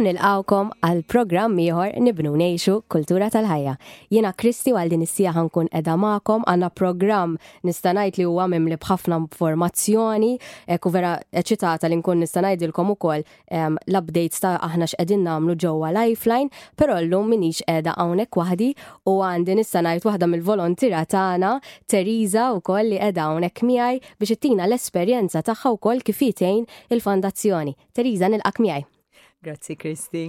u nilqawkom għal programm ieħor nibnu ngħixu kultura tal-ħajja. Jiena Kristi għal din is-sija ħankun qiegħda magħkom għandna programm nista' ngħid li huwa mimli b'ħafna informazzjoni, hekk vera eċitata li nkun nista' ngħidilkom ukoll l-updates ta' aħna x'qegħdin nagħmlu ġewwa Lifeline, però llum minix qiegħda hawnhekk waħdi u għandi nista' ngħid waħda mill-volontira tagħna Teresa wkoll li qiegħda hawnhekk miegħi biex ittina l-esperjenza tagħha wkoll kif hi tgħin il-fondazzjoni. Teresa nilqgħek miegħi. Grazzi Kristi.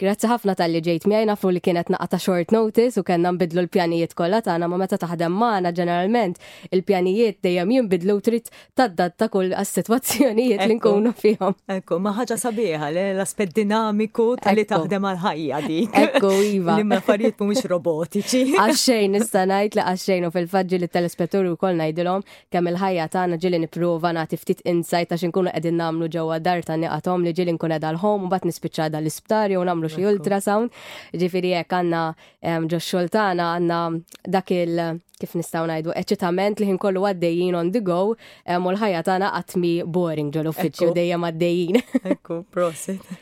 Grazzi ħafna tal-li ġejt miegħi nafu li kienet naqa ta' short notice u kellna nbidlu l-pjanijiet kollha tagħna ma meta taħdem magħna ġeneralment il-pjanijiet dejjem jinbidlu trid taddatta kull għas-sitwazzjonijiet li nkunu fihom. Ekku, ma ħaġa sabiħa l-aspett dinamiku tal-li taħdem għal-ħajja dik. Ekku, iva. Li ma affarijiet mhumiex robotiċi. Għaxxejn nista' ngħid li għaxxejn u fil-faġġi li t-telespettur ukoll ngħidilhom Kemm il-ħajja tagħna ġieli nipprova nagħti ftit insight ta' x'inkunu qegħdin nagħmlu ġewwa d-dar ta' nieqa t'omm li ġieli nkun qiegħda l-home u mbagħad nispiċċa qiegħda l-isptar jew nagħmlu xi ultrasound. Ġifieri hekk għandna ehm, ġo x-xogħol tagħna għandna dak il kif nistgħu ngħidu eċitament li ħin kollu għaddejjin on the go ehm, u l-ħajja tagħna qatt mi boring ġol uffiċċju dejjem għaddejjin. Ekku, prosit.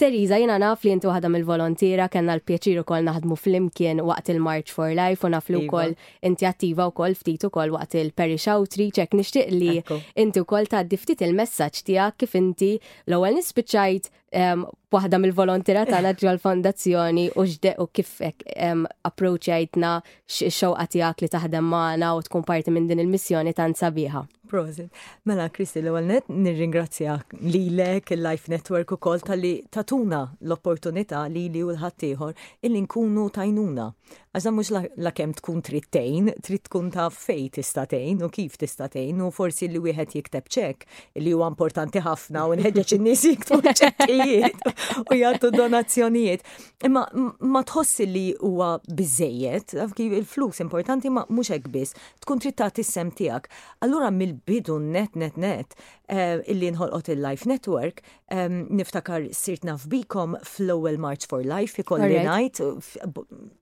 Theresa, jiena naf li inti waħda mill-volontiera, kellna l-pjaċir ukoll naħdmu flimkien waqt il-March for Life u naf li wkoll inti attiva wkoll ftit ukoll waqt il-Parish Outreach, hekk nixtieq li inti wkoll tgħaddi ftit il-messaġġ tiegħek kif inti l-ewwel nies spiċċajt waħda mill-volontiera tagħna ġol-Fondazzjoni u kif approċċjajtna X-xewqa tiegħek li taħdem magħna u tkun parti minn din il-missjoni tant sabiħa. Prosit. Mela, Kristi, l-ewwel net nirringrazzjak lilek il-Life Network ukoll tal-li tatuna l-opportunità li li u l-ħaddieħor illi nkunu tajnuna. Għaża mhux la kemm tkun trid tgħin, trid tkun taf fej tista' tgħin u kif tista' tgħin u forsi li wieħed jikteb ċek li huwa importanti ħafna u nħeġġeġ in-nies jiktbu ċekkijiet u jagħtu donazzjonijiet. Imma ma tħossi li huwa biżejjed, il-flus importanti ma mhux hekk biss, tkun trid tagħti s-sem tiegħek. Allura mill-bidu net net net eh, illi nħolqot il-Life Network, eh, niftakar sirt naf bikom fl-ewwel March for Life ikolli ngħid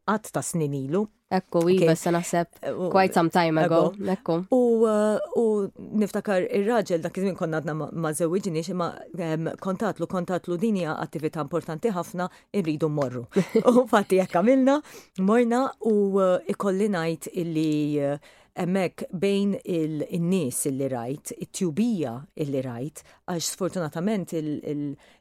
qatt ta' snin ilu. Ekku, iva, se naħseb eh, quite some time ago. Ekku. Eh, u niftakar ir-raġel dak iż-żmien konna għadna ma żewġniex imma ehm, kontatlu kontatlu din hija attività importanti ħafna irridu morru. U fatti jekk għamilna, morna u eh, ikolli ngħid illi emmek bejn il-nies illi rajt, it-tjubija illi rajt, għax sfortunatament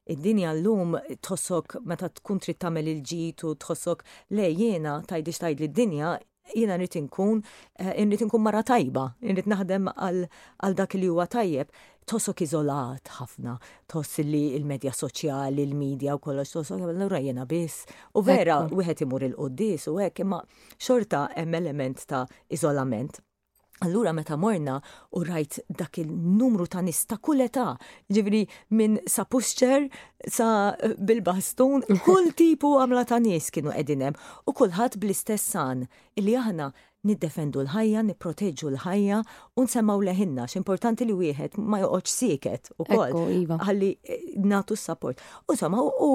Id-dinja llum tħossok meta tkun trid tagħmel il-ġid u tħossok le jiena tgħidix tgħidli d-dinja jiena rrid inkun eh, irrid inkun mara tajba, irrid naħdem għal dak li huwa tajjeb. Tħossok iżolat ħafna, tħoss li il-medja soċjali, il-medja u kollox tħossok allura jiena biss. U vera wieħed imur il-quddis u hekk imma xorta hemm element ta' iżolament Allura meta morna u rajt dak il-numru ta' nis ta' kull età, ġivri minn sa pusċer sa bil-bastun, kull tipu għamla ta' nis kienu edinem u kullħat bl-istess san illi aħna niddefendu l-ħajja, nipproteġu l-ħajja u nsemmaw leħinna x'importanti li wieħed ma joqgħodx sieket ukoll. Iva. Ħalli nagħtu s-sapport. U somma u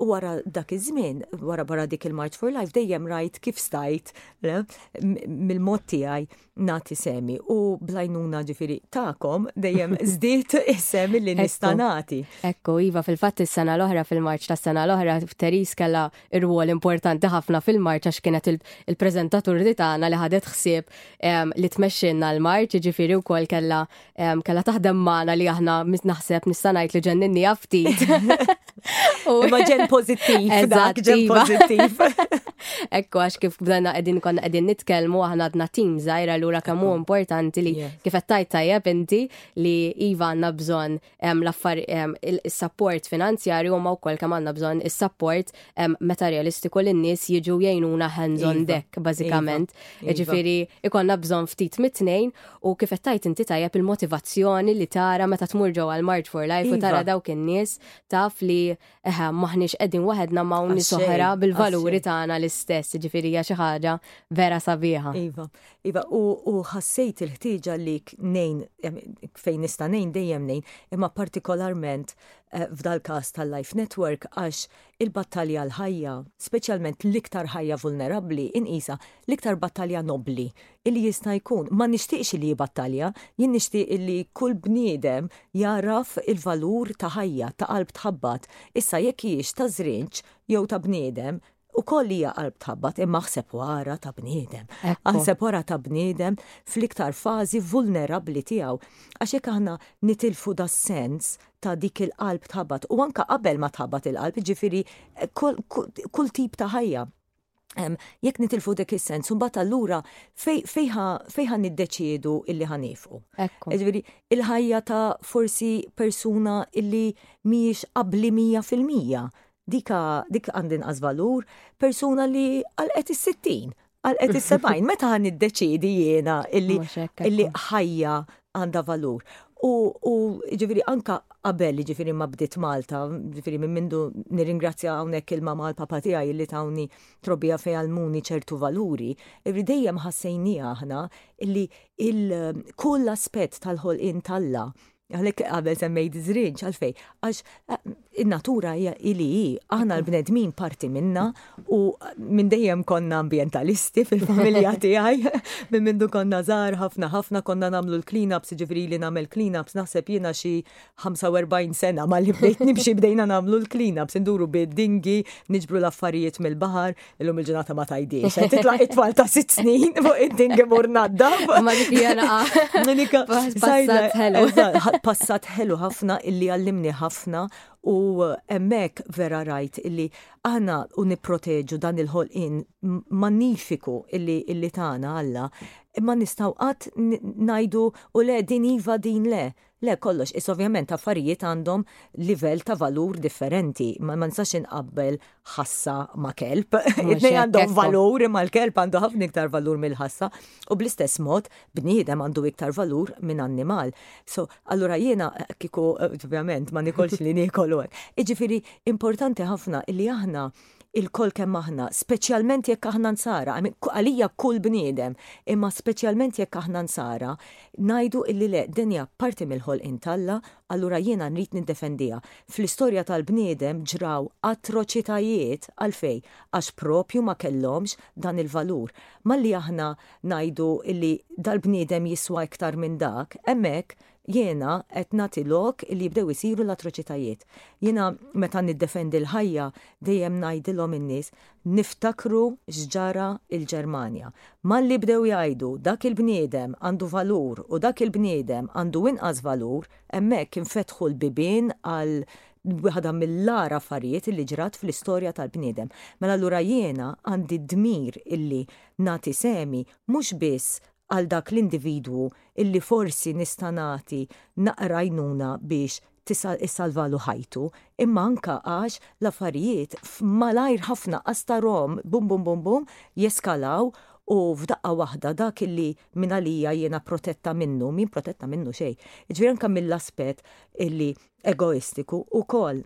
U wara dak iż-żmien, wara wara dik il-March for Life, dejjem rajt kif stajt mill-mod tiegħi nagħti semi. U blajnuna ġifieri tagħkom dejjem żdiet is-semi li nista' nagħti. Ekku, iva fil-fatt is-sena l-oħra fil-March tas-sena l-oħra Teris kellha rwol importanti ħafna fil-March għax kienet il-preżentatur li tagħna li ħadet ħsieb li tmexxinna l-March, ġifieri wkoll kellha kella taħdem maħna li aħna naħseb nista' ngħid li ġenninni ftit. Ma ġen pozittiv, dak ġen iva. pozittiv. Ekku għax kif bdana qegħdin konna qegħdin nitkellmu aħna għadna tim żgħira lura kemm hu importanti li kif qed tajt tajjeb inti li iva għandna bżonn l-affar is-sapport finanzjarju huma wkoll kemm għandna bżonn is-sapport meta realistiku lin nies jiġu jgħinuna hands on iva. deck bażikament. Iva. Ġifieri ikonna bżonn ftit mit-tnejn U kif qed tgħid inti tajjeb il-motivazzjoni li tara meta tmur ġewwa l-March for Life u tara iva. dawk in-nies taf li eħe maħniex qegħdin waħedna ma' nies oħra bil-valuri tagħna l-istess, ġifieri hija xi ħaġa vera sabiħa. Iva, iva, u ħassejt il-ħtieġa li nejn fejn nista' nejn dejjem nejn, imma partikolarment eh, f'dal-każ tal-Life Network għax il-battalja l-ħajja, speċjalment l-iktar ħajja vulnerabbli inqisa l-iktar battalja nobli illi jista' jkun. Ma nixtieqx illi jibattalja, jien nixtieq illi kull bniedem jagħraf il-valur ta' ħajja, ta' qalb tħabbat. Issa jekk hijiex ta' żrinġ jew ta' bniedem, ukoll hija qalb tħabbat, imma aħseb u ara ta' bniedem. Aħseb u ara ta' bniedem fl-iktar fażi vulnerabbli tiegħu. Għax jekk aħna nitilfu das-sens ta' dik il-qalb tħabbat, u anke qabel ma tħabbat il-qalb, jiġifieri kull tip ta' ħajja, jekk nitilfu dik is-sens, mbagħad allura fejħa niddeċiedu illi ħanifqu. Ġifieri, il-ħajja ta' forsi persuna illi mhijiex qabli mija fil-mija. Dika dik għandin valur persuna li għalqet is-60, għalqet is-70, meta ħan niddeċiedi jiena illi ħajja għandha valur. U, u ġifiri anka qabel ġifiri ma bdiet Malta, ġifiri minn mindu nirringrazzja hawnhekk il-mama l papa tiegħi li tawni trobbija fej għalmuni ċertu valuri, irri dejjem ħassejnija aħna li il-kull aspett tal-ħolqien talla, għalhekk qabel semmejt żrinġ għalfej, għax In-natura hija hi li hi, aħna l-bnedmin parti minna u minn dejjem konna ambjentalisti fil-familja tiegħi, minn mindu konna żgħar ħafna ħafna konna nagħmlu l-clean-ups, jiġifieri li nagħmel clean-ups naħseb jiena xi 45 sena malli bdejt nimxi bdejna nagħmlu l-clean-ups, induru bid-dingi, niġbru l-affarijiet mill-baħar, Illum il-ġurnata ma tajdiex. Eh, titla it-twal ta' sitt snin fuq id-dingi murnadda. Ma dik jena. Minika. Passat ħelu. Passat ħelu ħafna illi għallimni ħafna u emmek vera rajt illi aħna u niproteġu dan il-ħolqin magnifiku illi illi tagħna Alla imma nistgħu qatt ngħidu u le din iva din le Le, kollox, iżda ovvjament affarijiet għandhom livell ta' valur differenti. Ma ma nistax inqabbel ħassa ma' kelb. Mhux It-tnejn hekk, għandhom ekku. valur imma l-kelb għandu ħafna iktar valur mill-ħassa u bl-istess mod bniedem għandu iktar valur minn annimal. So, allura jiena eh, kieku eh, ovvjament ma nikolx li niekol u hekk. Iġifieri importanti ħafna li aħna ilkoll kemm aħna, speċjalment jekk aħna Nsara, I mean, għalija kull bniedem, imma speċjalment jekk aħna Nsara, ngħidu illi le, din hija parti mill-ħolqien t'Alla, allura jiena nrid niddefendiha. Fl-istorja tal-bniedem ġraw atroċitajiet, għalfejn? Għax proprju ma kellhomx dan il-valur. Malli aħna ngħidu illi dal-bniedem jiswa iktar minn dak, hemmhekk Jiena qed nagħti lok li jibdew isiru l-atroċitajiet. Jiena meta niddefendi l-ħajja dejjem ngħidilhom in-nies niftakru x'ġara l-Ġermanja. Malli bdew jgħidu dak il-bniedem għandu valur u dak il-bniedem għandu inqas valur, hemmhekk infetħu l-bibien għal waħda mill-agħar affarijiet li ġrat fl-istorja tal-bniedem. Mela allura jiena għandi d-dmir illi nagħti sehmi mhux biss għal dak l-individwu illi forsi nista' nagħti naqra għajnuna biex issalvalu ħajtu, imma anke għax l-affarijiet malajr ħafna qastarhom bum bum bum bum jeskalaw u f'daqqa waħda dak illi minn għalija jiena protetta minnu, m'jien protetta minnu xejn. Jiġifieri anke mill-aspett illi egoistiku wkoll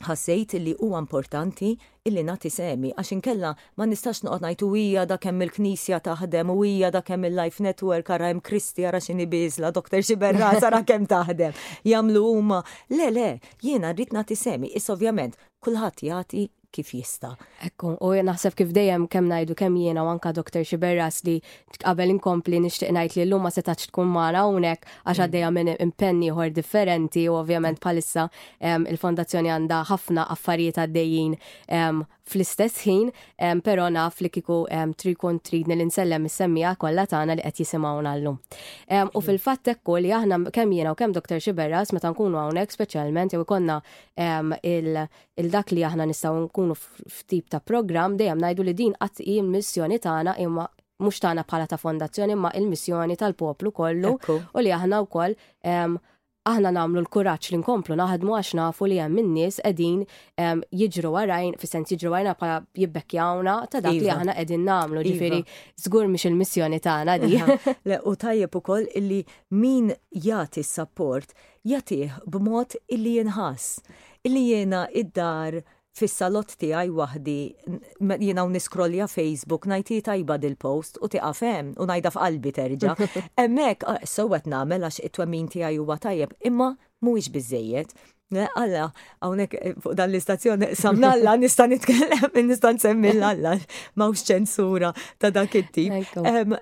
Ħassejt li huwa importanti illi nagħti sehmi għax inkella ma nistax noqgħod ngħid u hija da kemm il-Knisja taħdem u hija da kemm il-Life Network ara hemm Kristi ara x'inhi bieżla Doktor Xiberras ara kemm taħdem. Jagħmlu huma. Le le, jiena rrid nagħti sehmi, issa ovvjament kulħadd jagħti kif jista'. Ekku, u naħseb kif dejjem kemm ngħidu kemm jiena u anke Doktor Xiberras li Qabel inkompli nixtieq ngħid li llum ma setax tkun magħna hawnhekk għax mm. għaddejja minn impenn ieħor differenti u ovvjament bħalissa il-fondazzjoni għandha ħafna affarijiet għaddejjin fl-istess ħin, però naf li kiku tri kun tridni li nsellem is-semmija kollha tagħna li qed jisimgħuna llum. U mm. fil-fatt ekku li aħna kemm jiena u kemm Dr. Xiberras meta nkunu hawnhekk speċjalment jew ikonna il-dak li aħna nistgħu nkunu f'tip ta' programm dejjem ngħidu li din qatt hi l-missjoni tagħna imma mhux tagħna bħala ta' fondazzjoni imma il-missjoni tal-poplu kollu u li aħna wkoll aħna nagħmlu l-kuraġġ li nkomplu naħdmu għax nafu li hemm in-nies qegħdin jiġru warajn, fis-sens jiġru warajna bħala jibbekkjawna ta' dak li iva. aħna qegħdin nagħmlu, iva. ġifieri żgur mhix il-missjoni tagħna di. Iva. U tajjeb ukoll illi min jagħti s-sapport jagħtih b'mod illi jinħass illi jiena id-dar fis-salott tiegħi waħdi jiena u niskrollja Facebook ngħid hi tajba dil-post u tieqa' f'hemm u ngħidha f'qalbi terġa'. Hemmhekk ah, sew qed nagħmel għax it-twemmin tiegħi huwa tajjeb imma mhuwiex biżejjed. Alla, għawnek eh, fuq dan l-istazzjon, sam Alla nista nitkellem, nista nsemmi l-Alla, mawx ċensura ta' dak it-tip.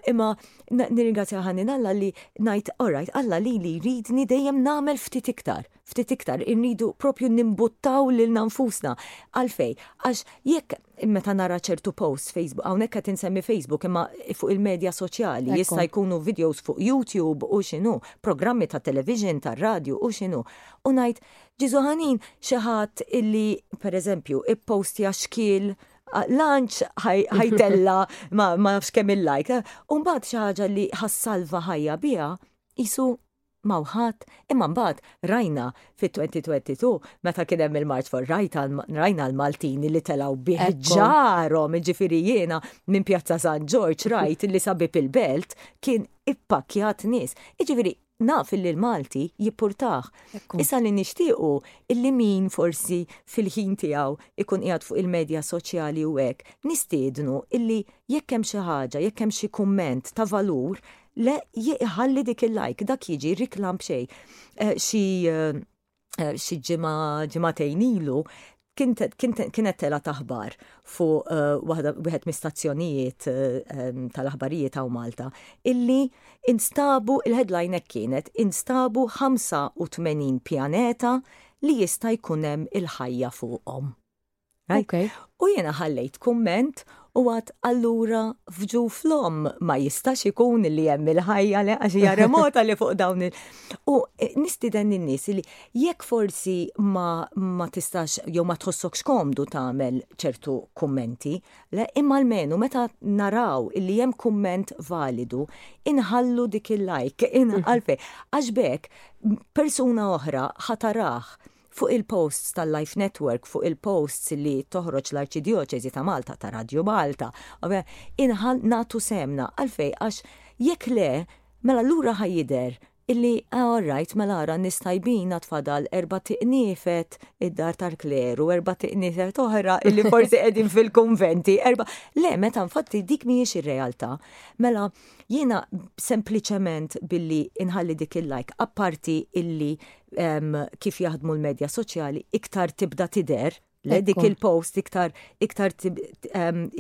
Imma Nirringrazzja ħanni Alla li ngħid orajt Alla li li jridni dejjem nagħmel ftit iktar, ftit iktar irridu propju nimbuttaw lil nfusna. Għalfej, għax jekk meta nara ċertu post Facebook, hawnhekk qed insemmi Facebook imma fuq il-medja soċjali jista' jkunu videos fuq YouTube u x'inhu, programmi ta' television, ta' radju u x'inhu. U ngħid, Ġiżu ħanin xi ħadd illi pereżempju ippostja xkiel lanċ ħajtella ma nafx kemm il-lajk. Umbagħad xi ħaġa li ħassalva ħajja biha isu mawħat imma mbagħad rajna fit-2022 meta kien hemm il-March for Right rajna l-Maltini li telgħu bih ġarhom ġifieri jiena minn Pjazza San Ġorġ rajt li sabib il-belt kien ippakjat nies. Iġifieri naf illi l-Malti jippurtah. Issa li nixtiequ illi min forsi fil-ħin tiegħu ikun qiegħed fuq il-medja soċjali u hekk, nistiednu illi jekk hemm xi ħaġa, jekk hemm xi kumment ta' valur, le iħalli dik il-like, dak jiġi riklam b'xejn. Xi eh, xi ġimgħa ġimgħatejn ilu kienet tela taħbar fuq eh, wieħed mistazzjonijiet eh, tal-aħbarijiet għaw Malta illi instabu il-headline hekk kienet instabu 85 pjaneta li jista' jkun hemm il-ħajja fuqhom. Right? Okay. U jiena ħallejt kumment u għat allura fġu flom ma jistax ikun li hemm il-ħajja li għax hija remota li fuq dawn il. U e, nistiden in-nies li jekk forsi ma, ma tistax jew ma tħossokx komdu tagħmel ċertu kummenti, le imma almenu meta naraw li hemm kumment validu, inħallu dik il-like, inħalfej. Għax bekk persuna oħra ħataraħ Fuq il-posts tal-Life Network, fuq il-posts li toħroġ l-Arċidjoċesi ta' Malta ta' Radju Malta, inħa nagħtu sehemna. Għalfejn? Għax jekk le, mela allura ħa jidher illi ah all right, mela ara n-nies tajbin għad fadal erba' tiqniefet id-dar tal-kleru, erba' tiqniefet oħra illi forsi qegħdin fil-kunventi, erba' le meta infatti dik mhijiex ir-realtà. Mela jiena sempliċement billi inħalli dik il-like apparti illi kif jaħdmu l-medja soċjali iktar tibda tider le dik il-post iktar iktar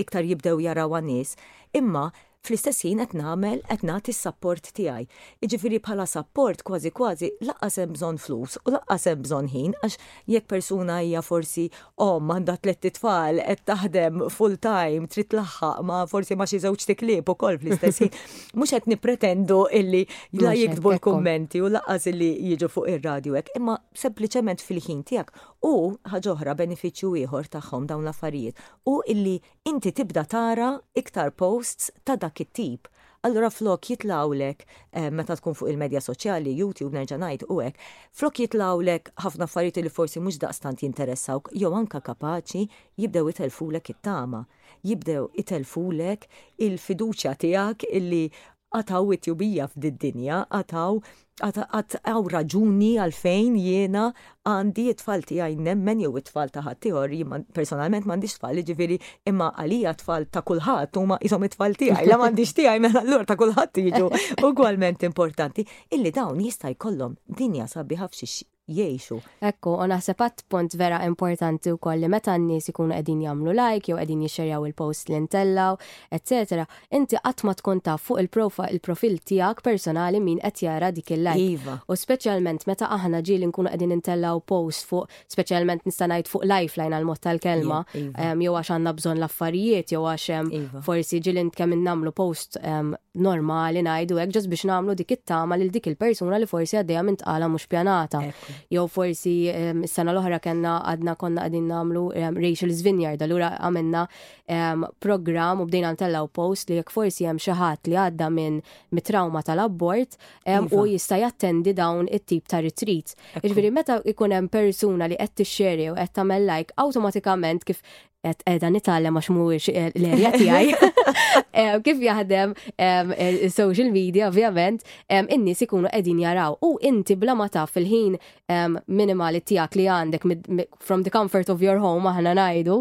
iktar jibdew jaraw nies. Imma fl-istess ħin qed nagħmel qed nagħti s-sapport tiegħi. Jiġifieri bħala sapport kważi kważi laqqas hemm bżonn flus u laqqas hemm bżonn ħin għax jekk persuna hija forsi Omm għandha tlett itfal qed taħdem full time trid tlaħħaq ma forsi ma xi żewġ tiklib ukoll fl-istess ħin. Mhux qed nippretendu illi la jiktbu l-kummenti u laqas illi jiġu fuq ir-radju hekk, imma sempliċement fil-ħin tiegħek. U ħaġa oħra benefiċċju ieħor tagħhom dawn l-affarijiet u illi inti tibda tara iktar posts ta' dak it-tip Allura flok jitlgħulek, meta tkun fuq il-medja soċjali, YouTube nerġa' ngħid u hekk, flok jitlgħulek ħafna affarijiet li forsi mhux daqstant jinteressawk jew anke kapaċi jibdew itellfulek it-tama, jibdew itellfulek il-fiduċja tiegħek illi għad hawn it-tjubija f'did-dinja, għad hawn Qatt hawn raġuni għalfejn jiena għandi t-tfal tiegħi nemmen jew it-tfal ta' ħaddieħor, jien personalment m'għandix tfal, jiġifieri imma għalija t-tfal ta' kulħadd huma qishom it-tfal tiegħi, la m'għandix tiegħi mela allura ta' kulħadd jiġu ugwalment importanti, illi dawn jista' jkollhom dinja sabiħa f'xi jgħixu. Ekku, u naħseb għadt punt vera importanti wkoll li meta n-nies ikunu qegħdin jagħmlu like jew qegħdin jixxerjaw il-post li ntellgħu, etċetera, inti qatt ma tkun taf fuq il-profa il-profil tiegħek personali min qed jara dik il-like. Iva. U speċjalment meta aħna ġieli nkunu qegħdin intellgħu post fuq speċjalment nista' ngħid fuq lifeline għall-mod tal-kelma, Iva. jew għax għandna bżonn l-affarijiet jew għax Iva. forsi ġieli kemm nagħmlu post normali ngħidu hekk ġust biex nagħmlu dik it-tama lil dik il-persuna li forsi għaddejja minn tqala mhux pjanata. Jew forsi s-sena l-oħra kellna għadna konna qegħdin nagħmlu racial vineyard allura għamilna programm u bdejna ntellaw post li jekk forsi hemm xi ħadd li għadda minn mit-trauma tal-abbord iva. u jista' jattendi dawn it-tip ta' retreat. Jiġifieri meta ikun hemm persuna li qed tixxeri u qed tagħmel like awtomatikament kif qed qiegħda nitgħallem għax mhuwiex eh, l-erja tiegħi. Eh, kif jaħdem eh, social media ovvjament in-nies ikunu qegħdin jaraw u inti bla ma taf fil-ħin minimali tiegħek li għandek from the comfort of your home aħna ngħidu,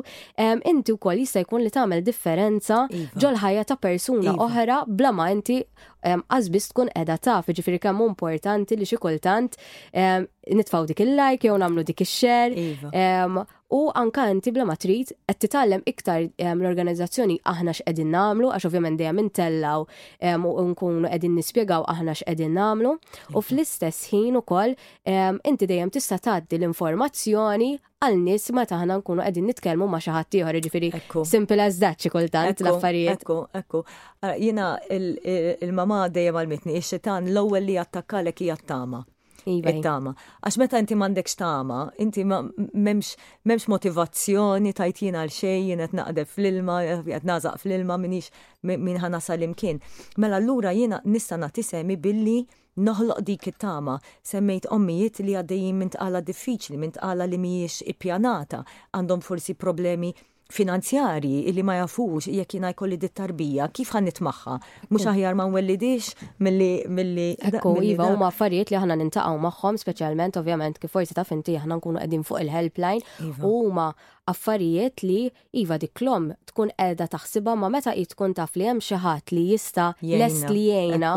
inti wkoll jista' jkun li tagħmel differenza iva. ġol ħajja ta' persuna iva. oħra bla ma inti għazbis tkun edha taf, ġifiri kemm importanti li xi kultant nitfaw dik il-like jew namlu dik il-share. Iva. U anka inti bla ma trid qed titgħallem iktar ehm, l-organizzazzjoni aħna x'qegħdin nagħmlu għax ovvjament dejjem intellaw ehm, u nkunu qegħdin nispjegaw aħna x'qegħdin nagħmlu u fl-istess ħin ukoll ehm, inti dejjem tista' tgħaddi l-informazzjoni għal nies meta aħna nkunu qegħdin nitkellmu ma' xi ħadd ieħor, jiġifieri simple as that xi kultant l-affarijiet. Ekku, ekku. Jiena il-mama dejjem għalmitni ix-xitan l-ewwel li jattakkalek hija t-tama. Iva, iva. It-tama. Għax meta inti m'għandekx tama, inti m'hemmx motivazzjoni tajt jien għal xejn, jien qed naqdef fl-ilma, qed nażaq fl-ilma minix min ħana sal-imkien. Mela allura jiena nista' nagħti semi billi noħloq dik it-tama. Semmejt ommijiet li għaddejjin minn tqala diffiċli, minn tqala li mhijiex ippjanata, għandhom forsi problemi finanzjarji illi ma jafux jekk jiena jkolli dit tarbija kif ħan nitmaħħa. Mhux aħjar ma nwellidix milli milli. Ekku, iva huma affarijiet li aħna nintaqgħu magħhom speċjalment ovvjament kif forsi taf inti aħna nkunu qegħdin fuq il-helpline iva. u huma affarijiet li iva dik l-om tkun qiegħda taħsibha ma meta hi tkun taf li hemm xi ħadd li jista' lest li jgħinha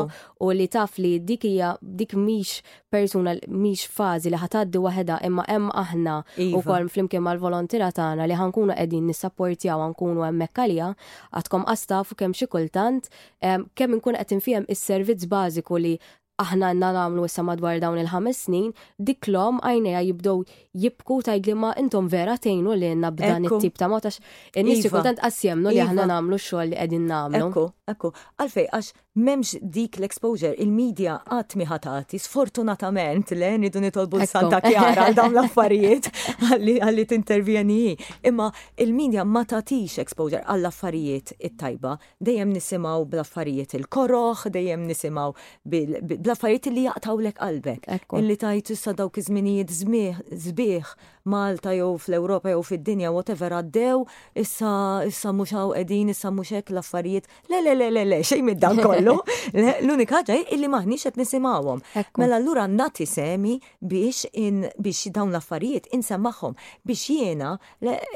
u li taf li dik hija dik mhix persuna mhix fażi li ħatgħaddi waħedha imma hemm aħna iva. wkoll flimkien mal-volontira tagħna li ħankunu qegħdin nissapportjaw nkunu hemmhekk għaliha għadkom qastafu kemm xi kultant kemm inkun qed infihem is-servizz bażiku li aħna għanna namlu issa madwar dawn il-ħames snin, dik l-om għajneja jibdow jibku tajdli ma intom vera tejnu li għanna b'dan it-tip ta' motax. Nis iva. kultant qassiemnu li aħna iva. namlu xogħol li qegħdin namlu. Ekku, ekku. Għalfej, għax M'hemmx dik l-exposure, il-media qatt mi ħa tagħti, sfortunatament, le nidu nitolbu l-Santa Kjara għal dawn l-affarijiet għalli tintervjeni. Imma il-media ma tagħtix exposure għall-affarijiet it-tajba, dejjem nisimgħu bl-affarijiet il-koroħ, dejjem nisimgħu bl-affarijiet li jaqtgħulek qalbek. Illi tajt issa dawk iż-żminijiet sbieħ Malta jew fl-Ewropa jew fid-dinja whatever għaddew, issa mhux hawn qegħdin, issa mhux hekk l-affarijiet Le, le, le, le, le, xej mid-dan kollu. L-unika ħaġa illi maħniex qed nisimgħuhom. Mela allura nagħti semi biex biex dawn l-affarijiet insemmaħħom biex jiena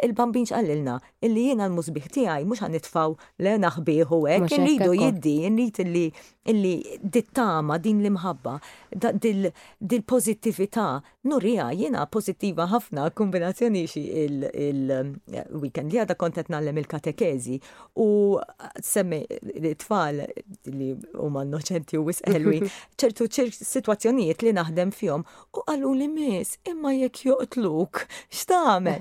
il-bambin x'qalilna illi jiena l-musbih tiegħi mhux ħanitfgħu le naħbieħu hekk irridu jiddi, nrid illi illi dittama din l-imħabba, dil-pożittività Nurija, jiena pożittiva ħafna, kombinazzjoni xi il-weekend li għadha kont qed nagħlem il-katekeżi u semmi tfal li huma innoċenti u wisqelwi ċertu sitwazzjonijiet li naħdem fihom u qalu li miss imma jekk joqtluk x'tagħmel?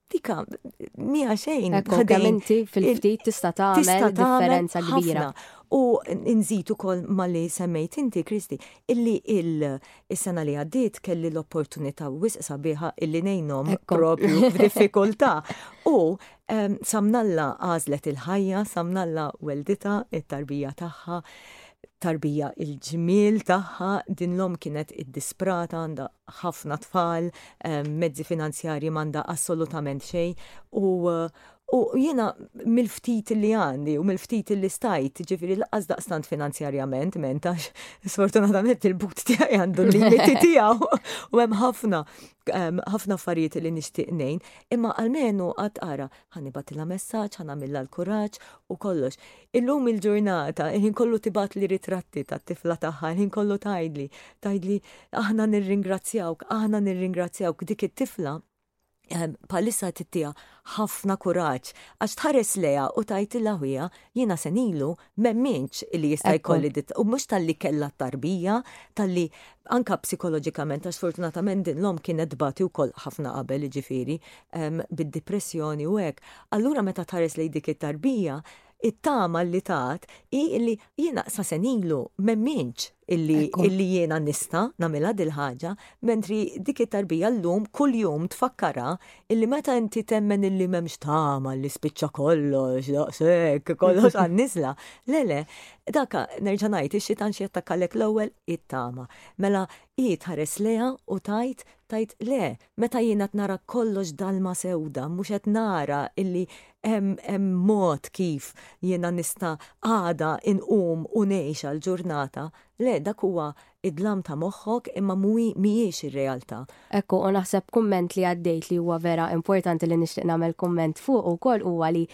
Dika, mija xejn. Komplementi fil-ftit tista' tagħmel differenza kbira. U nżid ukoll ma li semmejt inti, Kristi, illi il-sena li għaddiet kelli l-opportunità wisq sabiħa illi ngħinhom propju f'diffikultà. U ehm, samnalla għażlet il-ħajja, samnalla weldita it-tarbija tagħha, tarbija il-ġmiel tagħha, din l-om kienet id-disprata għandha ħafna tfal, mezzi finanzjarji m'għandha assolutament xejn u U jiena mill-ftit li għandi u mill-ftit li stajt, ġifiri l-qas daqstant finanzjarjament, mentax, sfortunatament il-but tijaj għandu li miti tijaw, u hemm ħafna, ħafna affarijiet li nishtiq nejn, imma għalmenu għatqara, ħanibat la messaċ, ħanamilla l-kuraċ u kollox. Illum il-ġurnata, il-ħin kollu tibatli ritratti ta' tifla tagħha, il-ħin kollu tgħidli, tgħidli aħna nirringrazzjawk, aħna nirringrazzjawk dik it-tifla ehm, palissa tittija ħafna kuraġġ għax tħares leja u tajt il ħwija jiena senilu memminċ li jista' jkolli dit u mhux tal-li kellha tarbija tal-li anka psikoloġikament għax fortunatament din l-om kienet bati wkoll ħafna qabel ġifiri ehm, bid-depressjoni u hekk Allura meta tħares lejn dik it-tarbija, it-tama li tat hi li jiena sa senilu m'emminx illi illi jiena nista' nagħmilha dil-ħaġa, mentri dik it-tarbija llum kuljum tfakkarha illi meta inti temmen illi m'hemmx tama li spiċċa kollox daqshekk kollox għan-niżla, le le, dak nerġa' ngħid ix-xitan xi jattakkalek l-ewwel? It-tama. Mela hi tħares lejha u tgħid tgħid le, meta jien qed nara kollox dalma sewda, mhux qed nara illi hemm hemm mod kif jiena nista' għada inqum u ngħix għall-ġurnata, le dak huwa d-dlam ta' moħħok imma mhuwi mhijiex ir-realtà. Hekk hu, u naħseb kumment li għaddejt li huwa vera importanti li nixtieq nagħmel kumment fuqu wkoll huwa li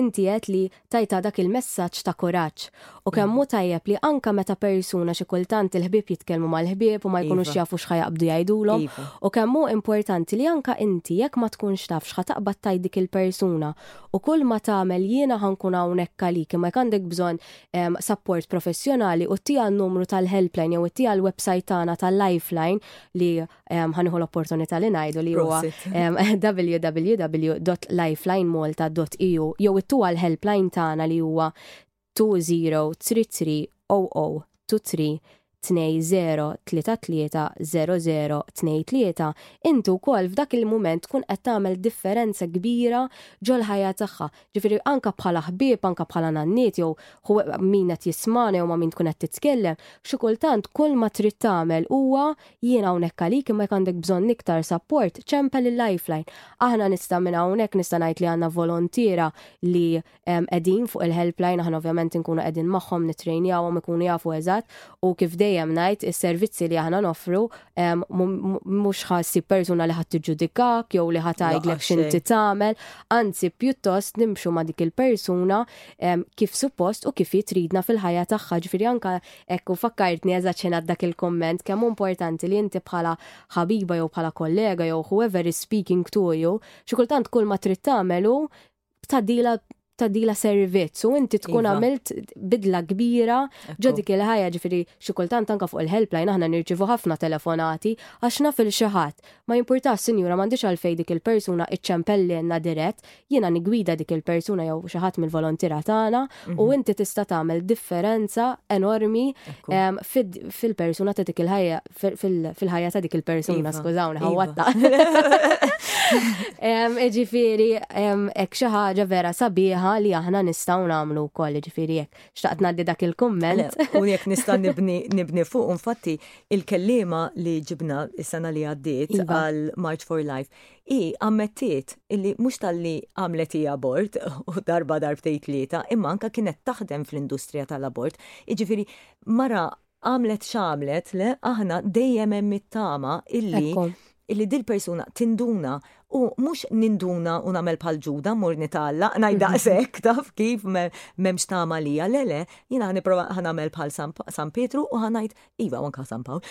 inti għedt li tajtha dak il-messaġġ ta' kuraġġ. U kemm hu tajjeb li anke meta persuna xi kultant il-ħbieb jitkellmu mal-ħbieb u ma jkunux jafu x'ħa jaqbdu jgħidulhom, u kemm hu importanti li anke inti jekk ma tkunx taf x'ħa taqbad tgħid dik il-persuna u kull ma tagħmel jiena ħa nkun hawnhekk għalik imma jekk għandek bżonn sapport professjonali u ttiha n-numru tal-helpline jew ttiha l-website tagħna tal-lifeline li ħaniħu l-opportunità li ngħidu li huwa www.lifelinemalta.eu jew ittu għal helpline tagħna li huwa 20330033 intu wkoll f'dak il-mument tkun qed tagħmel differenza kbira ġol ħajja tagħha Ġifieri anke bħala ħbieb, anke bħala nanniet jew ħu min qed jismagħna jew ma' min tkun qed titkellem, xi kultant kull ma trid tagħmel huwa jiena hawnhekk għalik imma jekk għandek bżonn iktar sapport ċempel il-lifeline. Aħna nista' minn hawnhekk nista' ngħid li għandna volontiera li qegħdin fuq il-helpline, aħna ovvjament inkunu qegħdin magħhom, nittrejnjawhom, ikunu jafu eżatt u kif dejjem ngħid is-servizzi li aħna noffru mhux ħassib persuna li ħadd tiġġudikak jew li ħadd tgħidlek x'inti tagħmel, anzi pjuttost nimxu ma' dik il-persuna kif suppost u kif jitridna fil-ħajja tagħha. Ġifieri anke hekk u fakkartni eżatt xejn għad dak il-kumment kemm importanti li inti bħala ħabiba jew bħala kollega jew whoever is speaking to you xi kultant kull ma trid tagħmel hu b'tadila tadila servizz u inti tkun iva. għamilt bidla kbira ġo dik il-ħajja ġifiri xi kultant anka fuq il-helpline aħna nirċivu ħafna telefonati għax naf il xi ħadd ma jimpurta sinjura m'għandix għalfej dik il-persuna iċċempelli għandna dirett jiena nigwida dik il-persuna jew xi ħadd mill-volontira tagħna u inti tista' tagħmel differenza enormi ehm, fil-persuna ta' dik il-ħajja, fil-ħajja ta' dik il-persuna, iva. skużawni, iva. ħawatna. Ehm, ġifiri, ehm, ek xi ħaġa vera sabiħa li aħna nistgħu nagħmlu wkoll, ġifiri jekk xtaqt ngħaddi dak il-kumment. U jekk nista' nibni fuq, infatti il-kellima li ġibna is-sena li għaddiet iva. għal March for Life Hi ammettiet illi mhux talli għamlet hi abort u darba darbtejn tlieta, imma anke kienet taħdem fl-industrija tal-abort. Jiġifieri mara għamlet x'għamlet, le aħna dejjem hemm it-tama illi illi dil persuna tinduna u mhux ninduna u nagħmel bħal ġuda mur nitgħallaq ngħid daqshekk taf kif m'hemmx tama lija le le jiena ħaniprova ħanagħmel bħal San Pietru u ħanajt Iva, anka San Pawl.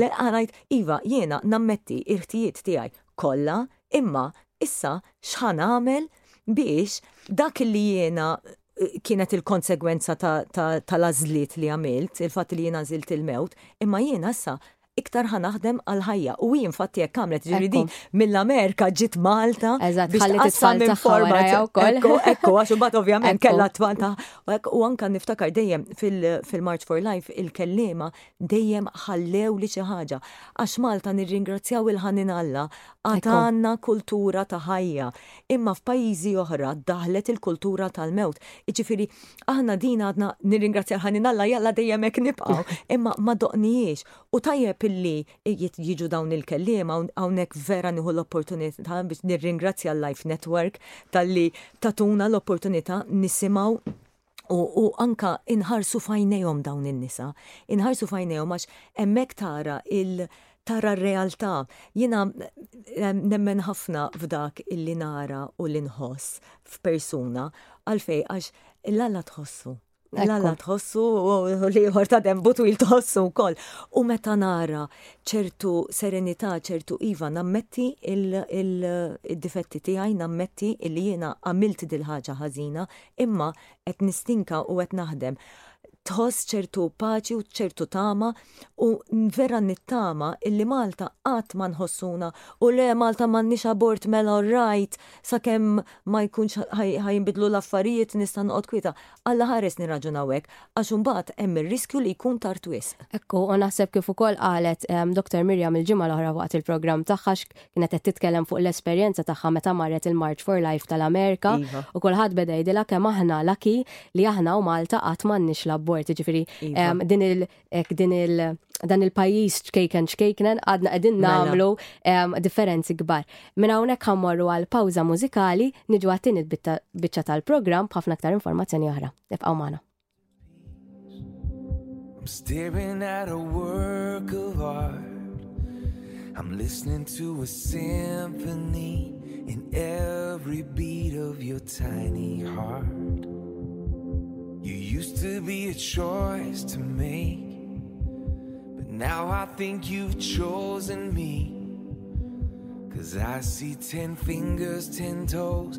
Le, għanajt, Iva, jiena nammetti il-ħtijiet tiegħi kollha, imma issa xħan għamel biex dak li jiena eh, kienet il-konsegwenza tal-azliet li għamilt, il-fat li jiena zilt il-mewt, imma jiena issa iktar ħa naħdem għal ħajja. U hi infatti hekk għamlet ġifieri din mill-Amerika ġiet Malta. Eżatt, biex ħalli tqassam titfall tagħha wara informazzjoni. jew ukoll. Ekku, ekku, għax imbagħad ovvjament Ekku. kellha t-tfal ta' u hekk u anke niftakar dejjem fil- fil-March for Life il-kellima dejjem ħallew li xi ħaġa. Għax Malta nirringrazzjaw il-ħanin Alla għad Ekku. għandna kultura ta' ħajja. imma f'pajjiżi oħra daħlet il-kultura tal-mewt. Jiġifieri aħna din għadna nirringrazzja l-ħanin Alla jalla dejjem hekk nibqgħu, imma ma doqnijiex. U tajjeb illi jiġu dawn il-kelliem hawnhekk vera nieħu l-opportunità biex nirringrazzja l-Life Network talli tatuna l-opportunità nisimgħu U, u anka inħarsu fajnejhom dawn in-nisa, inħarsu fajnejhom għax hemmhekk tara il tara r-realtà. Jiena nemmen ħafna f'dak illi nara u li nħoss f'persuna għalfej għax l-alla tħossu. L-alla tħossu u li ħor ta' dembu twil tħossu wkoll. U meta nara ċertu serenità, ċertu iva, nammetti il-difetti tiegħi, nammetti illi jiena għamilt dil-ħaġa ħażina, Imma qed nistinka u qed naħdem. Tħoss ċertu paċi u ċertu tama u vera nittama illi Malta qatt ma nħossuna u le Malta m'għandniex abort mela all right sakemm ma jkunx ħajinbidlu l-affarijiet nista' noqgħod kwieta. Alla ħares nirraġunaw hekk għax imbagħad hemm ir-riskju li jkun tard wisq. Hekk hu u naħseb kif ukoll qalet Doctor Miriam il-ġimgħa l-oħra waqt il-programm tagħha kienet qed titkellem fuq l-esperjenza tagħha meta marret il-March for Life tal-Amerika iva. u kulħadd beda jidilha kemm aħna laki li aħna u Malta qatt m'għandniex l-abort, jiġifieri iva. din il din il dan il-pajjiż ċkejken ċkejknen għadna qegħdin mela. nagħmlu differenzi kbar. Minn hawnhekk ħammorru għal pawża mużikali niġu għattini biċċa tal-programm b'ħafna aktar informazzjoni oħra. Nibqgħu magħna. I'm staring at a work of art. I'm listening to a symphony in every beat of your tiny heart. You used to be a choice to make, but now I think you've chosen me. Cause I see ten fingers, ten toes,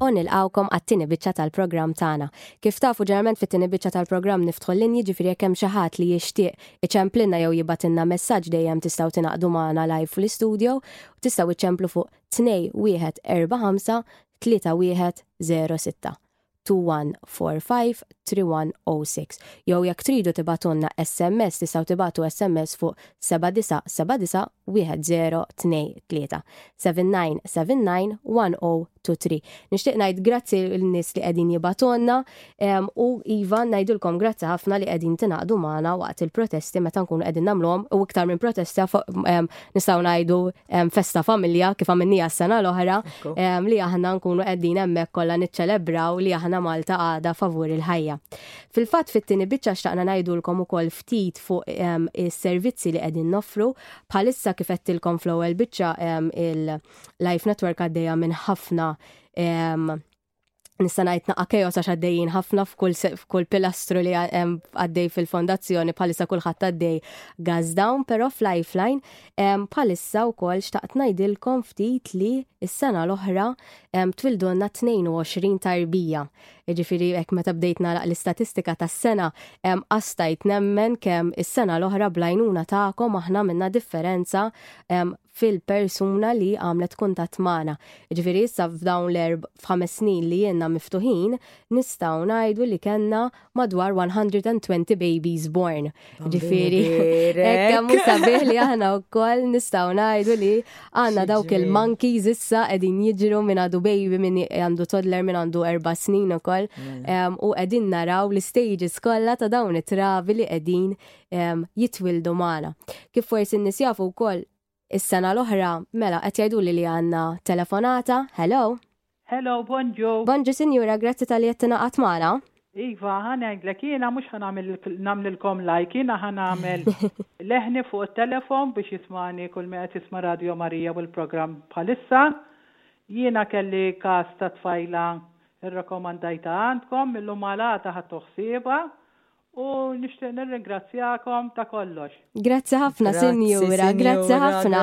u nilqawkom għat-tieni biċċa tal-programm tagħna. Kif tafu ġeneralment fit-tieni biċċa tal-programm niftħu l-linji ġifieri jekk hemm xi ħadd li jixtieq iċemplinna jew jibatilna messaġġ dejjem tistgħu tingħaqdu magħna live fl-istudio u tistgħu iċemplu fuq 2145 3106. 2145-3106 jew jekk tridu tibgħatulna SMS tistgħu tibgħatu SMS fuq 79791023 79791023. Nixtieq ngħid grazzi l-nies li qegħdin jibgħatulna u iva ngħidulkom grazzi ħafna li qegħdin tingħaqdu magħna waqt il-protesti meta nkunu qegħdin nagħmluhom u iktar minn protesti nistgħu ngħidu festa familja kif għamilnija s-sena l-oħra li aħna nkunu qegħdin hemmhekk kollha niċċelebraw li aħna Malta għada favur il-ħajja. Fil-fatt fit-tieni biċċa xtaqna ngħidulkom ukoll ftit fuq is-servizzi li qegħdin noffru bħalissa kif qedtilkom fl-ewwel biċċa il-Life Network għaddejja minn ħafna nista' ngħid naqa' kejos għax għaddejjin ħafna f'kull f'kull pilastru li għaddej fil-fondazzjoni bħalissa kulħadd għaddej gas down, però f'Lifeline bħalissa wkoll xtaqt ngħidilkom ftit li s-sena l-oħra twildulna 22 tarbija. Jiġifieri hekk meta bdejt nagħlaq l-istatistika tas-sena qastajt nemmen kemm is-sena l-oħra blajnuna tagħkom aħna minna differenza fil-persuna li għamlet kuntatt magħna. Jiġifieri issa f'dawn l-erb' f'ħames snin li ilna miftuħin nistgħu ngħidu li kellna madwar 120 babies born. Jiġifieri hekk hemm hu sabiħ li aħna wkoll nistgħu ngħidu li għandna dawk il-monkeys issa qegħdin jiġru minn għadu baby minn għandu toddler minn għandu erba' snin ukoll u qegħdin naraw l-istages kollha ta' dawn it-trabi li qegħdin jitwildu magħna. Kif forsi n-nies jafu wkoll is-sena l-oħra mela qed jgħiduli li għandna telefonata. Hello. Hello, bonġu. Bonġu sinjura, grazzi tal-li qed tingħaqad magħna. Iva, ħanajdlek jiena mhux ħanamlilkom lajk, jiena ħanamel leħni fuq it-telefon biex jismani kull min qed jisma' Radio Marija u l-programm bħalissa. Jiena kelli każ ta' tfajla rrakomandajta għandkom, illum għal għada ħadtu ħsiebha U nixtieq nirringrazzjakom ta' kollox. Grazzi ħafna, Sinjura, grazzi ħafna.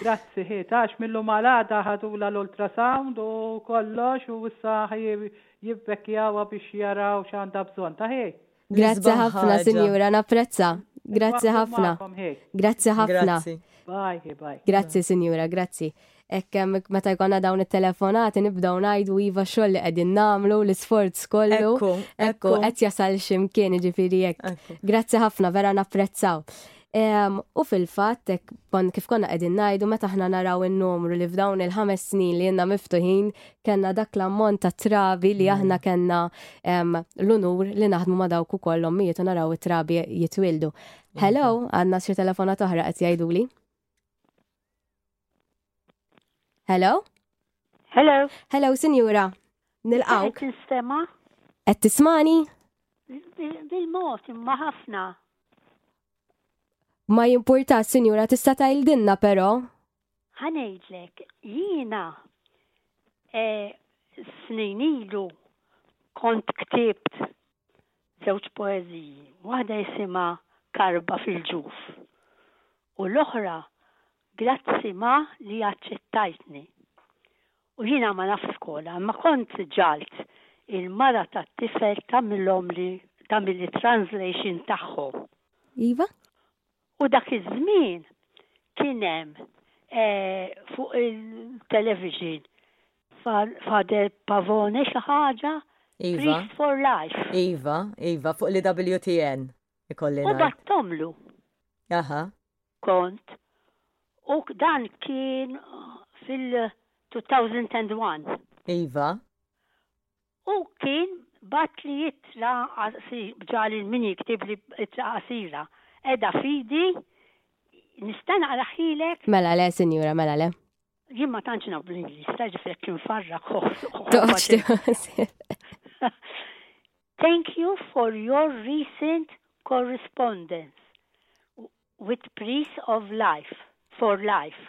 Grazzi, hi, għax mil-lum għal għada ħadulha l-ultrasound u kollox u issa hi jibbekkjawha biex jaraw x'għandha bżonn, ta' hi? Grazzi ħafna, Sinjura, napprezza. Grazzi ħafna. Grazzi ħafna. Grazzi, hi, bye. Grazzi, Sinjura, grazzi. Hekk hemm meta jkollna dawn it-telefonati nibdew ngħidu iva xogħol li qegħdin nagħmlu l-isforz kollu. Ekku, ekku qed jasal x'imkien jiġifieri hekk. Grazzi ħafna vera napprezzaw. U fil-fatt kif konna qegħdin ngħidu meta aħna naraw in-numru li f'dawn il-ħames snin li jenna miftuħin kellna dak l-ammont ta' trabi li mm. aħna kellna l-unur li naħdmu ma' dawk ukoll ommijiet u naraw it-trabi jitwildu. Hello, għandna xi telefonat oħra qed jgħiduli. Hello? Hello? Hello, sinjura. Nilqawk. Qed nistema? Qed tismani? Bil-mod imma ħafna. Ma jimpurta, sinjura, tista' tgħidilna però. Ħanejdlek, jiena eh, snin ilu kont ktibt żewġ poeżiji, waħda jisimha Karba fil-ġuf u l-oħra Grazzi ma li aċċettajtni. U jiena ma nafx skola imma kont ġalt il mara tat tifel tagħmilhom li tagħmilli translation tagħhom. Iva. U dak iż-żmien kien hemm fuq il television Father Pavone xi ħaġa Priest for Life. Iva, iva, fuq l-IWTN ikolli ngħid. U bgħatthomlu. Aha. kont u dan kien fil 2001. Iva. U kien bagħatli ittra qasira, ġa lil min jiktibli ittra qasira. Qegħda f'idi, nista' naqraħilek? Mela le, sinjura, mela le. Jien ma tantx naf bl-Ingliż, ta' jiġifieri jekk infarrak ħoss. Toqgħodx tiħoss. Thank you for your recent correspondence with Priest of Life. for life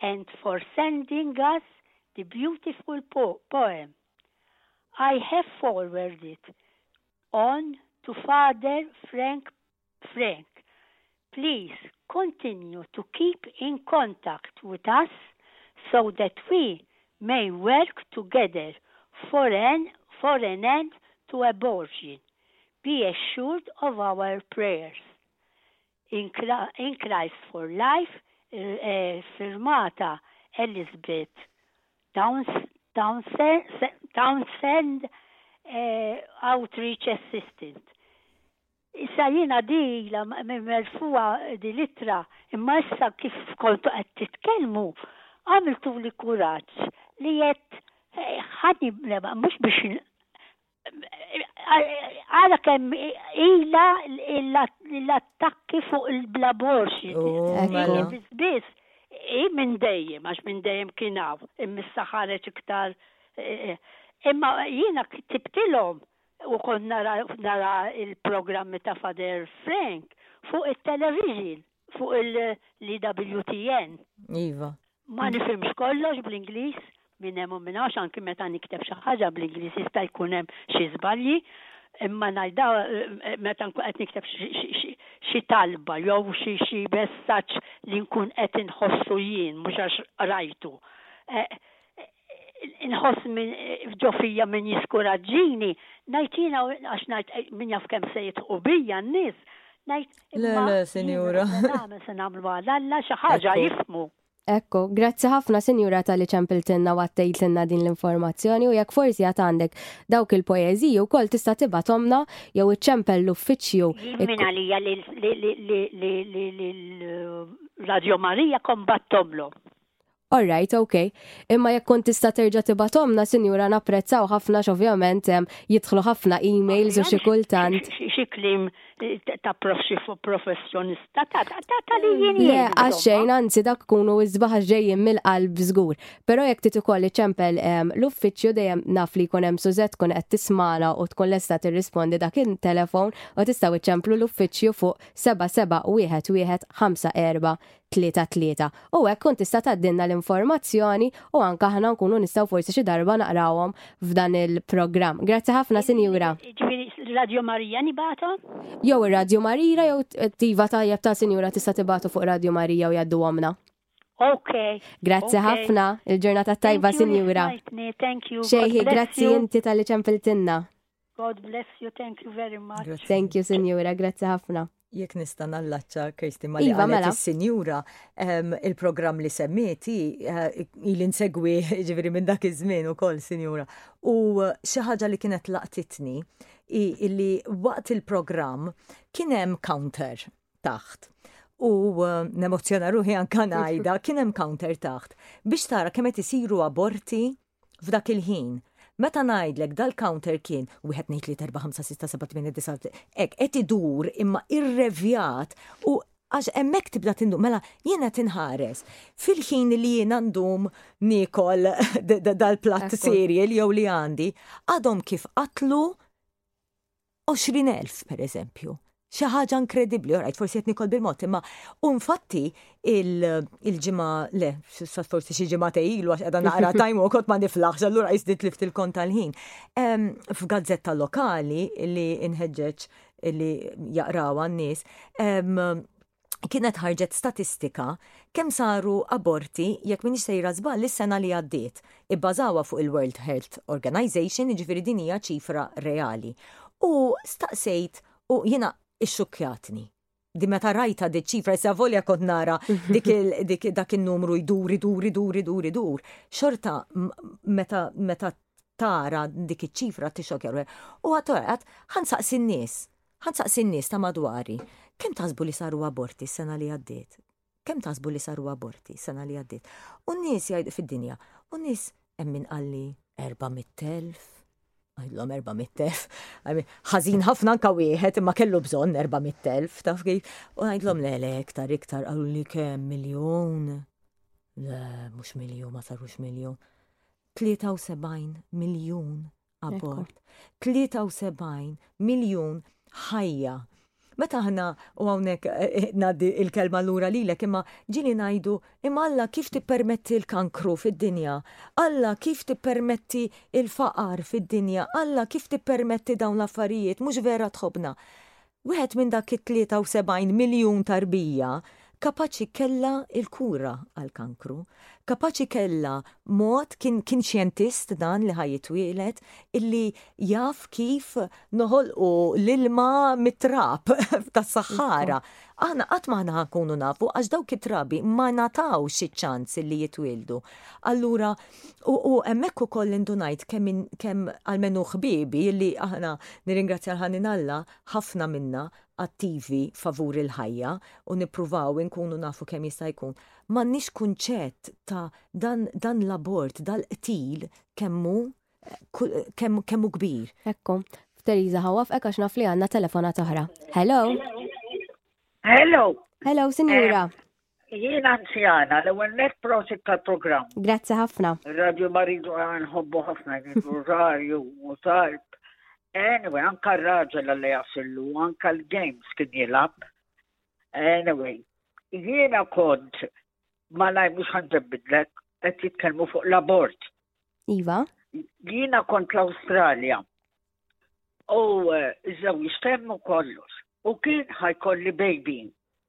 and for sending us the beautiful po- poem. I have forwarded it on to Father Frank Frank. Please continue to keep in contact with us so that we may work together for an, for an end to abortion. Be assured of our prayers. In, in Christ for life, Eh, firmata Elizabeth Townsend Outreach eh, Assistant. Issa jiena di ilha merfugħa di l-ittra, imma issa kif kontu qed titkellmu, għamiltuli kuraġġ li għedt ħanni mhux biex ara kemm ilha l-attakki fuq l-abortion. Hija biss biss, hi minn dejjem, għax minn dejjem kien hawn, imma issa ħareġ iktar. Imma jiena ktibtilhom U kont nara nara l-programmi ta' Father Frank fuq it-television, fuq il-EWTN. Iva. Ma nifhimx kollox bl-Ingliż, minn hemm u minn hawn, x'anki meta nikteb xi ħaġa bl-Ingliż jista' jkun hemm xi żbalji, imma ngħidha meta nkun qed nikteb xi talba jew xi xi messaġġ li nkun qed inħossu jien mhux għax qrajtu. inħoss min ġo fija min jiskuraġġini, ngħid jiena għax ngħid eh, min jaf kemm se jitħu bija n-nies, ngħid Le, le, sinjura. Se nagħmlu għal Alla xi ħaġa jifmu. Ekku, grazzi ħafna sinjura tal-li ċempiltinna u għattejtlna din l-informazzjoni u jekk forsi għat għandek dawk il-poeziji u kol tista tibatomna jew iċċempel l-uffiċju. Jimmin għalija li Radio Marija kombattomlu. All right, ok. Imma jekk kont tista' terġa' tibgħathomna, Sinjura, napprezzaw ħafna għax ovvjament jidħlu ħafna emails u xi kultant. Xi kliem ta' professjonista ta' ta' li jien. Le, għax xejn, anzi dak kunu isbaħ għax ġejjin mill-qalb żgur. Però jekk trid ukoll iċempel l-uffiċċju dejjem naf li jkun hemm Suzette tkun qed tismagħna u tkun lesta tirrispondi dak it-telefon u tistgħu iċċemplu l-uffiċċju fuq 771154 tlieta tlieta u hekk tkun tista' tgħaddilna l-informazzjoni u anke aħna nkunu nistgħu forsi xi darba naqrawhom f'dan il-programm. Grazzi ħafna Sinjura. Jiġifieri Radio Maria nibgħathom? Jew ir-Radio Marira jew iva tajjeb ta' Sinjura tista' tibagħtu fuq Radio Marija u jgħadduhomlna. Ok. Grazzi ħafna, il-ġurnata tajba Sinjura. Xejn, grazzi inti tal-li ċempiltilna. God bless you, thank you very much. Grazzi. Thank you, Sinjura, grazzi ħafna. Jekk nista' nallaċċa Kirsti ma li Iva, qalet mela. is-sinjura em, il-programm li semmieti eh, il insegwi ġifieri minn dak iż-żmien ukoll sinjura. U eh, xi ħaġa li kienet laqtitni i illi waqt il-programm kien hemm counter taħt. U eh, nemozzjona ruħi anka ngħidha kien hemm counter taħt biex tara kemm qed isiru aborti F'dak il-ħin, meta ngħidlek dal-counter kien wieħed ngħid tliet erba' ħamsa sitta seba' tmienja disa' hekk qed idur imma irrevjat u għax hemmhekk tibda tindu mela jiena qed inħares fil-ħin li jiena ndum niekol dal-platt cereal jew li għandi għadhom kif qatlu 20,000 per eżempju. Xi ħaġa inkredibbli, orajt, forsi qed nikol bil-mod, imma u infatti il-ġimgħa le, forsi xi ġimgħa ilu għax qiegħda naqra tajm u kont ma niflaħx, allura jiżdied lift il-kont tal-ħin. F'gazzetta lokali li inħeġġeġ li jaqrawa n-nies, kienet ħarġet statistika kemm saru aborti, jekk m'iniex sejra żball, is-sena li għaddiet. Ibbażawha fuq il-World Health Organization, jiġifieri din hija ċifra reali. U staqsejt u jiena ixxukkjatni di meta rajta di ċifra, issa volja kont nara dik dak il-numru jdur, jdur, jdur, jdur, jdur. Xorta meta, meta tara dik iċ-ċifra tixok jarwe. U għatorat, ħan saqsi n-nis, Ħa nsaqsi n-nies ta' madwari, kemm taħsbu li saru aborti s-sena li għaddiet? Kemm taħsbu li saru aborti s-sena li għaddiet? U n-nies jgħid fid-dinja, u n-nies hemm min qalli 400,000, għidlhom 400,000, ħażin ħafna anka wieħed imma kellu bżonn 400,000, taf kif? U għidlhom le le iktar iktar qalu li kemm miljun. Le, mhux miljun, ma sarux miljun. 73 miljun abbord. 73 miljun ħajja. Meta aħna u hawnhekk eh, eh, ngħaddi il-kelma lura lilek imma ġini ngħidu imma Alla kif tippermetti l-kankru fid-dinja? Alla kif tippermetti il-faqar fid-dinja? Alla kif tippermetti dawn l-affarijiet? Mhux vera tħobna. Wieħed minn dak it-73 miljun tarbija kapaċi kellha l-kura għall-kankru, kapaċi kellha mod, kien kien xjentist dan li ħa jitwieled, illi jaf kif noħolqu l-ilma mit-trab tas-Saħħara. Aħna qatt m'aħna ħa nkunu nafu għax dawk it-trabi ma ngħatawx iċ-ċans illi jitwieldu. Allura U hemmhekk ukoll indunajt kemm kemm għalmenu ħbiebi li aħna nirringrazzja l-ħanin Alla ħafna minna attivi favur il-ħajja u nippruvaw inkunu nafu kemm jista' jkun. M'għandniex kunċett ta' dan, dan l-abort, dal-qtil kemmu kemm kemmu kbir. Ekku, f'Teriza ħawaf ekk għax naf li għandna telefona toħra. Hello? Hello? Hello, sinjura. Jien anzjana, l-ewwel net prosit tal-programm. Grazzi ħafna. Radio Maridu għan ħobbu ħafna l-rarju u talb. Anyway, anka r-raġel għalli jasillu, anka l-games kien jilab. Anyway, jiena kont ma laj mux ħanġebbidlek, għet jitkelmu fuq l-abort. Iva. Jiena kont l-Australia. U eh, żewġ temmu kollox. U kien ħajkolli baby.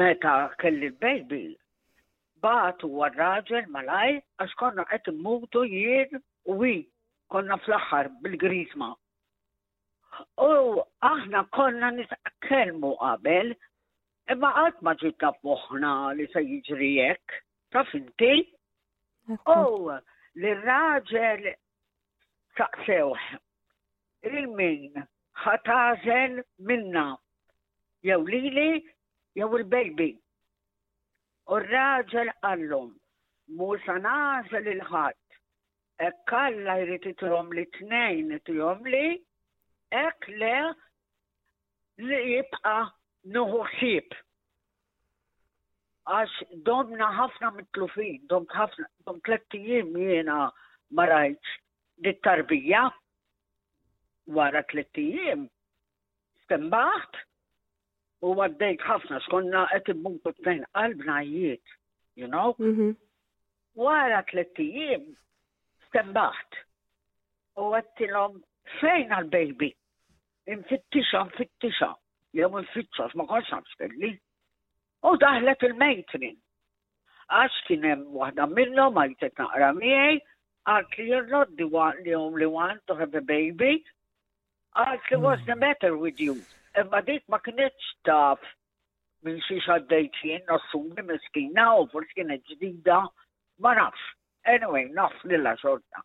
Meta kelli l-baby, bagħtu għar-raġel malajr għax konna qed immutu jien u hi, konna fl-aħħar bil-Griżma. U aħna konna nitkellmu qabel, imma qatt ma ġiet taf moħħna li se jiġri hekk, taf inti? U l-raġel saqsewh, Lil min ħa tagħżel minna, jew lili jew il-bejbi? U r-raġel qallhom, Mhu sa nagħżel lil ħadd. Hekk Alla jrid itilhom li t-tnejn itihomli, hekk le li jibqa' nieħu ħsieb. Għax domna ħafna mitlufin, domt ħafna, domt tliet ijiem jiena ma rajtx dit-tarbija. Wara tliet ijiem stembaħt u għaddejt ħafna x'konna qed immutu tnejn qalbna jiet, you know? Mhm. Wara tliet ijiem stembaħt u għattilhom fejn għal-baby? Infittixha, nfittixha, jew infittxha ma kontx nafx kelli. U daħlet il-matron. Għax kien hemm waħda minnhom għajtet naqra miegħi, għalt li jirnoddi li only one to have a baby, għalt li was the hmm. matter with you. Imma dik ma kienx taf minn xi xaddejt jien nassumi miskina u forsi kienet ġdida, ma nafx. Anyway, naf lilla xorta.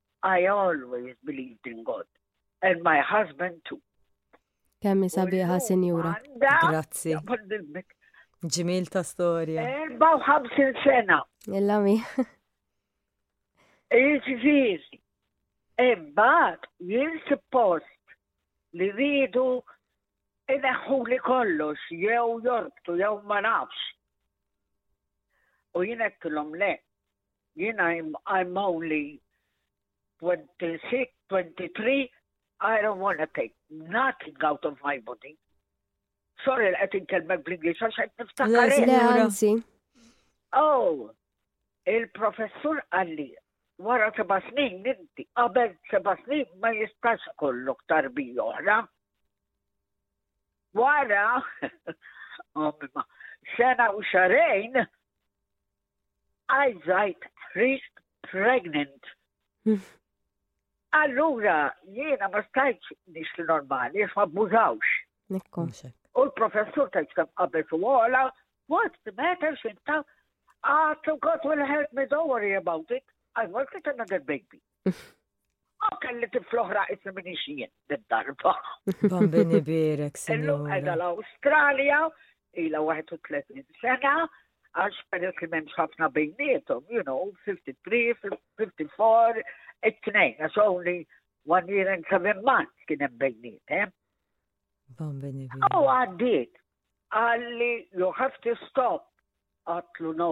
I always believed in God and my husband too. Kemmi sabiħa, sinjura. Grazzi. Ġimil ta' storja. 54 sena. Illa mi. Iġviri. Imbat, jien suppost li ridu ineħħu li kollox, jew jorbtu, jew ma nafx. U jien għettilom le, Jien I'm, I'm only 26, 23, I don't want to take nothing out of my body. Sorry, qed inkellmek bl-Ingliż għax qed niftakar. Le, anzi. Oh, il-professur għalli wara seba' snin inti qabel seba' snin ma jistax kollok tarbija oħra. Wara, oh, sena u xarejn, Eyesight Priest Pregnant. Allura, jiena ma stajċ nixli normali, jiex ma bbużawx. Nikku. U l-professur ta' ġkem qabel fuq għola, what the matter xinta, għat u God will help me, don't worry about it, I worked it another baby. Għaw kelli tifloħra isem minixien d-darba. Bambini birek, Illum edha l-Australia, ila 31 sena, għax peress li memx ħafna bejnietom, you know, 53, 54, it-tnejn, għax only one year and seven months kien hemm bejnietem. Bambini birek. U għaddit, għalli you have to stop, għatlu no,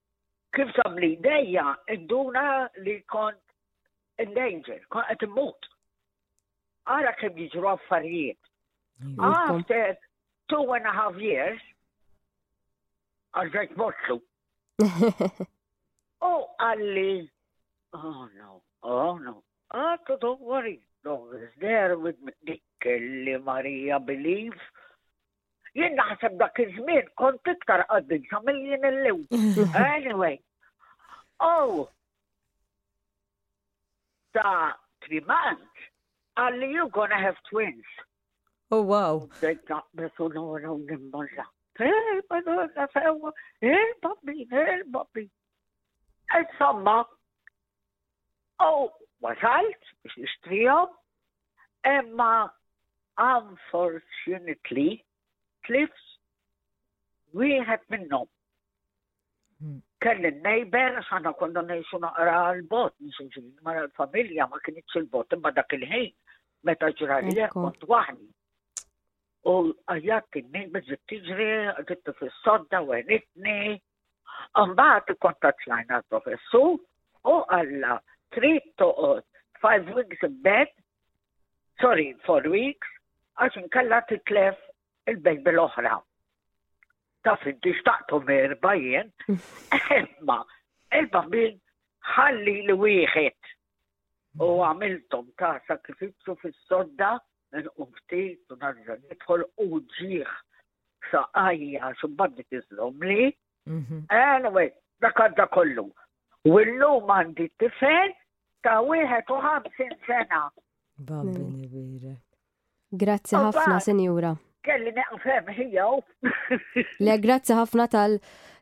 Kif sab l-idejja, induna li kont in danger, kont qed immut. Ara kif jiġru affarijiet. After two and a half years, għazzajt mortu. U għalli, oh no, oh no, ah, to don't worry, no, is there with me. Dik li Marija believe, Jien naħseb dak iż-żmien kont iktar qaddisa milli jien illum. Anyway. Oh. Ta' three months għalli you gonna have twins. Oh wow. Dejta besu l-għura u l-imbolla. Eh, madonna sewa, eh, babbin, eh, babbin. Insomma, U wasalt biex nixtrihom, imma unfortunately tlift wieħed minnhom. Hmm. Kelli n-nejber, xana konna nejxu naqra l-bot, nxuġin, ma l-familja ma kienieċ il-bot, imma dak il-ħin, meta ġrali kont waħni. U għajat n-nejber ġit tiġri, ġit fil-sodda, għenitni, Mbagħad ikkontattjajna l-professur u għalla trid toqgħod five weeks in bed, sorry, four weeks, għax inkella titlef il-bejbi l-oħra. Ta' fiddi xtaqtu merba jien, imma il-bambin ħalli li wieħed u għamiltom ta' sakrifiċċju fis-sodda Minn u ftit u narġa' nidħol u ġieħ saqajja x'bad dik iżlomli. Mhm. Anyway, dak għadda kollu. U llum għandi tifel ta' 51 sena. Babbini vire. Grazzi ħafna, senjura. Kelli neqfem ħija. Le, grazzi ħafna tal-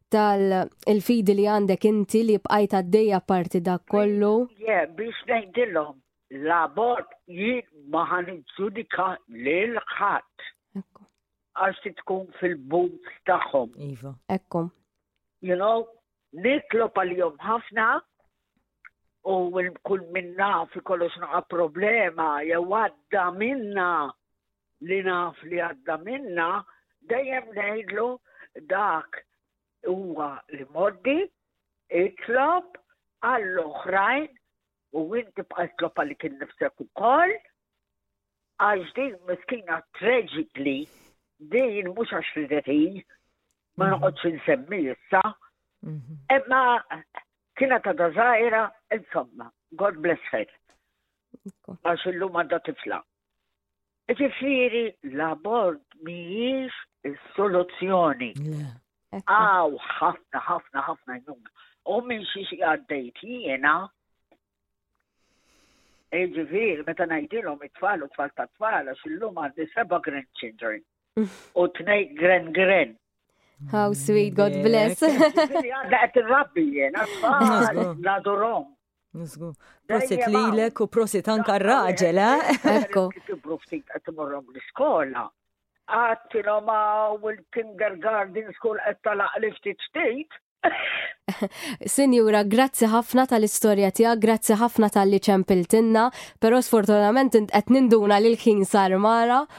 tal-fidi li għandek inti li bqajt għaddejja parti dak kollu. Je, biex ngħidilhom L-abort jien ma ħaniġġudika lil ħadd. Ekku. Għax tkun fil-but tagħhom. Iva. Ekku. You know, nitlob għalihom ħafna u kull minna fi kollox naqa problema jew għadda minna li naf li għadda minna dejjem ngħidlu dak huwa li moddi itlob għall-oħrajn U inti bqajt tlob għalik innifsek ukoll, għax din miskina tragically din mhux għax ridet hi, ma mhm. noqgħodx insemmi issa. Mhm. Imma kienet ta' dażajra, insomma, God bless her. Għax illum għandha tifla. Ġifiri, l-abort mhijiex is-soluzzjoni. Għaw, ħafna, ħafna, ħafna jnum. U minn xi xi għaddejt jiena, ġifiri, meta ngħidilhom it-tfal u tfal ta' tfal, għax illum għandi seba' grandchildren u tnej grand grand. How sweet, God bless. Għadda għet il-rabbi jena, nadurom. Nizgu. Prosit lilek u prosit anka r-raġel, eh? Ekku. Kitibru ftit qed imorrom l-iskola. Għad kienu ma u l-kindergarten school qed talaq li ftit ftit. Sinjura, grazzi ħafna tal-istorja tiegħek, grazzi ħafna tal-li ċempiltinna, però sfortunament qed ninduna li l-ħin sar mara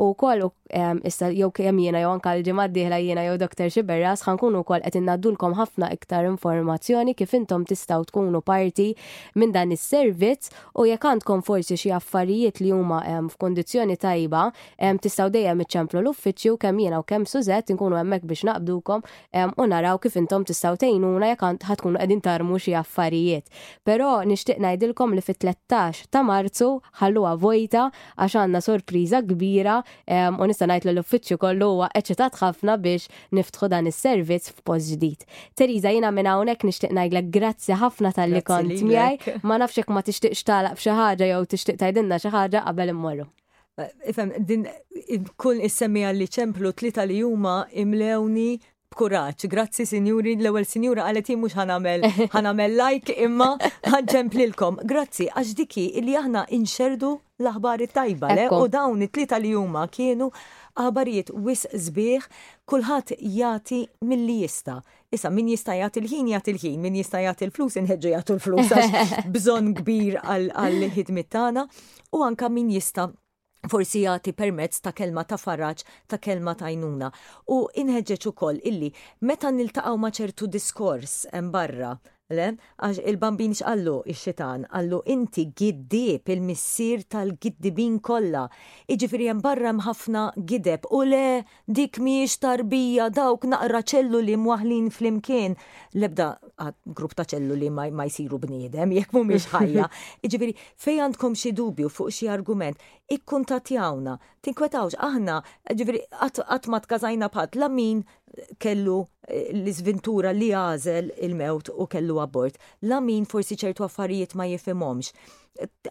U wkoll ehm, issa jew kemm jiena jew anke l-ġimgħa d-dieħla jiena jew Dr. Xiberras ħankunu wkoll qed innaddulkom ħafna iktar informazzjoni kif intom tistgħu tkunu parti minn dan is-servizz u jekk għandkom forsi xi affarijiet li huma ehm, f'kundizzjoni tajba ehm, tistgħu dejjem iċċemplu l-uffiċċju kemm jiena u kemm Suzette inkunu hemmhekk biex naqbdukom u naraw kif intom tistgħu tgħinuna jekk ħatkunu qegħdin tarmu xi affarijiet. Però nixtieq ngħidilkom li fit-13 ta' Marzu ħalluha vojta għax għandna sorpriża kbira u nista' ngħid li l-uffiċċju kollu huwa eċitat ħafna biex niftħu dan is-servizz f'post ġdid. Teresa, jiena minn hawnhekk nixtieq ngħidlek grazzi ħafna tal-li kont miegħi, ma nafx jekk ma tixtieqx tagħlaq f'xi ħaġa jew tixtieq tgħidilna xi ħaġa qabel immorru. Ifem, din kull is-semmija li ċemplu tlita li huma imlewni b'kuraġġ. Grazzi sinjuri, l-ewwel sinjura qalet jien mhux ħanamel ħanamel like imma ħanġemp lilkom. Grazzi għax dik hi li aħna inxerdu l-aħbar it-tajba le u dawn it-tlieta li huma kienu aħbarijiet wis sbieħ kulħadd jagħti milli jista'. Issa min jista' jagħti l-ħin jagħti l-ħin, min jista' jagħti l-flus inħeġġu jagħtu l-flus għax bżonn kbir għall-ħidmit tagħna u anka min jista' forsi jagħti permezz ta' kelma ta' faraġ, ta' kelma ta' għajnuna. U inħeġġeġ ukoll illi meta niltaqgħu ma' ċertu diskors hemm barra, le, għax il-Bambin x'qallu x-xitan? Qallu inti giddieb, il-missier tal-giddibin kollha. Jiġifieri hemm barra hemm ħafna gideb u le Dik mhijiex tarbija, dawk naqra ċelluli mwaħħlin flimkien. L-ebda grupp ta' ċelluli ma jsiru bniedem, jekk mhumiex ħajja. Jiġifieri, fejn għandkom xi dubju fuq xi argument, ikkuntattjawna. Tinkwetawx, aħna, jiġifieri qatt ma tkażajna b'ħadd la min kellu eh, l-iżvintura li għażel il-mewt u kellu abort, la min forsi ċertu affarijiet ma jifhimhomx.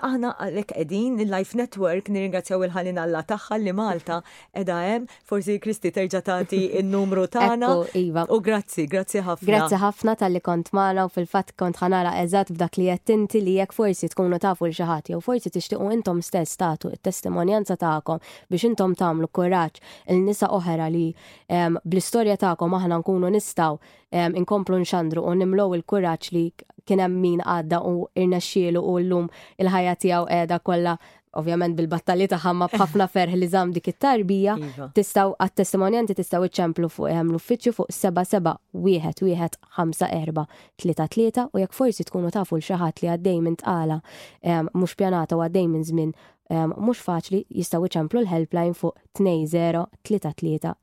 Aħna għalhekk qegħdin il-Life Network nirringrazzjaw il-ħalin Alla tagħha li Malta qiegħda hemm, forsi Kristi terġa' tagħti n-numru tagħna. Iva. U grazzi, grazzi ħafna. Grazzi ħafna tal-li kont magħna u fil-fatt kont ħanara eżatt b'dak li qed inti li jekk forsi tkunu tafu l xi ħadd jew forsi tixtiequ intom stess tagħtu t-testimonjanza tagħkom biex intom tagħmlu kuraġġ il-nisa oħra li bl-istorja tagħkom aħna nkunu nistgħu inkomplu nxandru u nimlow il-kuraġġ li kien hemm min għadda u irnexxielu u llum il-ħajja tiegħu qiegħda kollha ovvjament bil-battalji ta' ħamma b'ħafna ferħ li żamm dik it-tarbija, iva. tistgħu għat-testimonjanti tistgħu iċċemplu fuq hemm eh, l-uffiċċju fuq 77115433 u jekk forsi tkunu tafu l xi ħadd li għaddej minn tqala eh, mhux pjanata u għaddej minn żmien eh, mhux faċli jistgħu iċemplu l-helpline fuq 2033